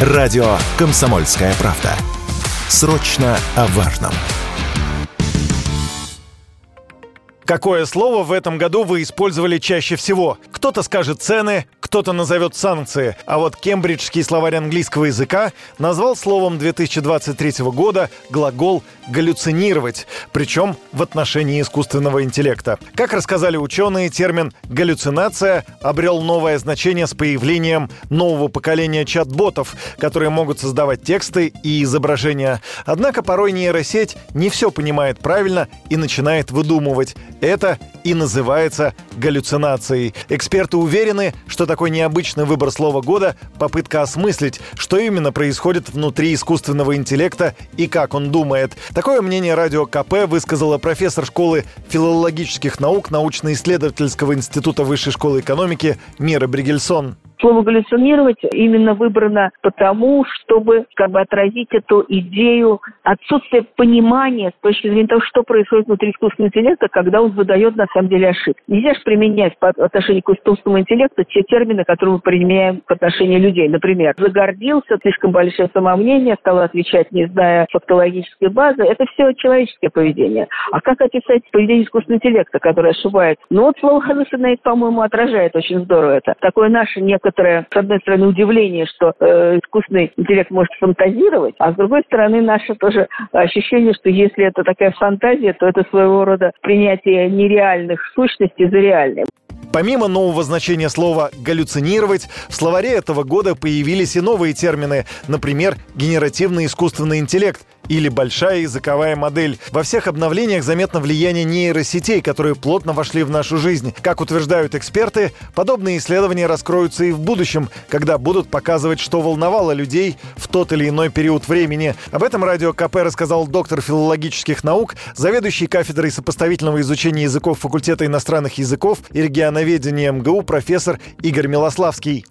Радио «Комсомольская правда». Срочно о важном. Какое слово в этом году вы использовали чаще всего? Кто-то скажет цены, кто-то назовет санкции. А вот кембриджский словарь английского языка назвал словом 2023 года глагол «галлюцинировать», причем в отношении искусственного интеллекта. Как рассказали ученые, термин «галлюцинация» обрел новое значение с появлением нового поколения чат-ботов, которые могут создавать тексты и изображения. Однако порой нейросеть не все понимает правильно и начинает выдумывать. Это и называется галлюцинацией. Эксперты уверены, что такой необычный выбор слова года – попытка осмыслить, что именно происходит внутри искусственного интеллекта и как он думает. Такое мнение радио КП высказала профессор школы филологических наук научно-исследовательского института Высшей школы экономики Мира Бригельсон. Слово галлюцинировать именно выбрано потому, чтобы как бы отразить эту идею отсутствия понимания с точки зрения того, что происходит внутри искусственного интеллекта, когда он выдает на самом деле ошибки. Нельзя же применять по отношению к искусственному интеллекту те термины, которые мы применяем к отношению людей. Например, загордился, слишком большое самомнение, стал отвечать, не зная фактологической базы. Это все человеческое поведение. А как описать поведение искусственного интеллекта, который ошибается? Ну вот слово hallucinate, по-моему, отражает очень здорово это. Такое наше некое некоторое, с одной стороны, удивление, что э, искусственный интеллект может фантазировать, а с другой стороны, наше тоже ощущение, что если это такая фантазия, то это своего рода принятие нереальных сущностей за реальные. Помимо нового значения слова «галлюцинировать», в словаре этого года появились и новые термины, например, «генеративный искусственный интеллект», или большая языковая модель. Во всех обновлениях заметно влияние нейросетей, которые плотно вошли в нашу жизнь. Как утверждают эксперты, подобные исследования раскроются и в будущем, когда будут показывать, что волновало людей в тот или иной период времени. Об этом радио КП рассказал доктор филологических наук, заведующий кафедрой сопоставительного изучения языков факультета иностранных языков и регионоведения МГУ профессор Игорь Милославский.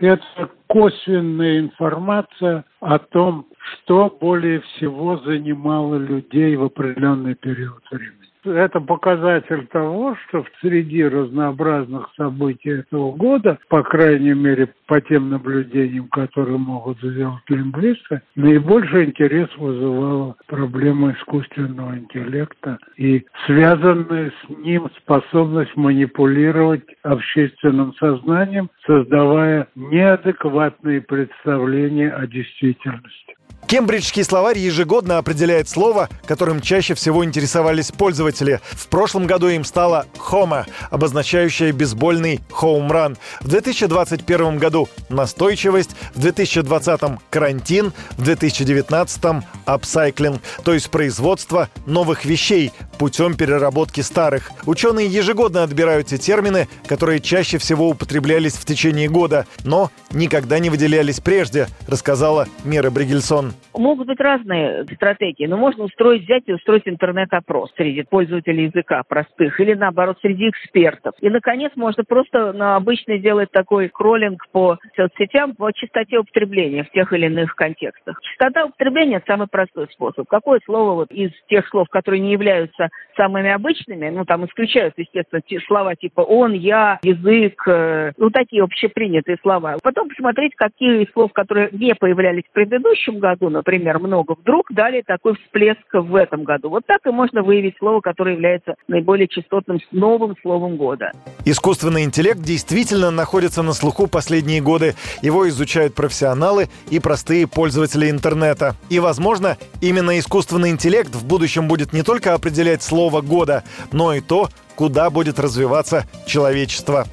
Это косвенная информация о том, что более всего занимало людей в определенный период времени это показатель того, что в среди разнообразных событий этого года, по крайней мере, по тем наблюдениям, которые могут сделать лингвисты, наибольший интерес вызывала проблема искусственного интеллекта и связанная с ним способность манипулировать общественным сознанием, создавая неадекватные представления о действительности. Кембриджский словарь ежегодно определяет слово, которым чаще всего интересовались пользователи. В прошлом году им стало «хома», обозначающее бейсбольный хоумран. В 2021 году настойчивость, в 2020 карантин, в 2019 апсайклинг, то есть производство новых вещей путем переработки старых. Ученые ежегодно отбирают те термины, которые чаще всего употреблялись в течение года, но никогда не выделялись прежде, рассказала Мира Бригельсон. Могут быть разные стратегии, но можно устроить, взять и устроить интернет-опрос среди пользователей языка простых или, наоборот, среди экспертов. И, наконец, можно просто на обычно делать такой кроллинг по соцсетям по частоте употребления в тех или иных контекстах. Частота употребления – самый простой способ. Какое слово вот из тех слов, которые не являются самыми обычными, ну, там исключаются, естественно, те слова типа «он», «я», «язык», э, ну, такие общепринятые слова. Потом посмотреть, какие слов, которые не появлялись в предыдущем году, например, много, вдруг дали такой всплеск в этом году. Вот так и можно выявить слово, которое является наиболее частотным новым словом года. Искусственный интеллект действительно находится на слуху последние годы. Его изучают профессионалы и простые пользователи интернета. И, возможно, именно искусственный интеллект в будущем будет не только определять слово года, но и то, куда будет развиваться человечество.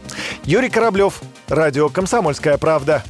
Юрий Кораблев, Радио «Комсомольская правда».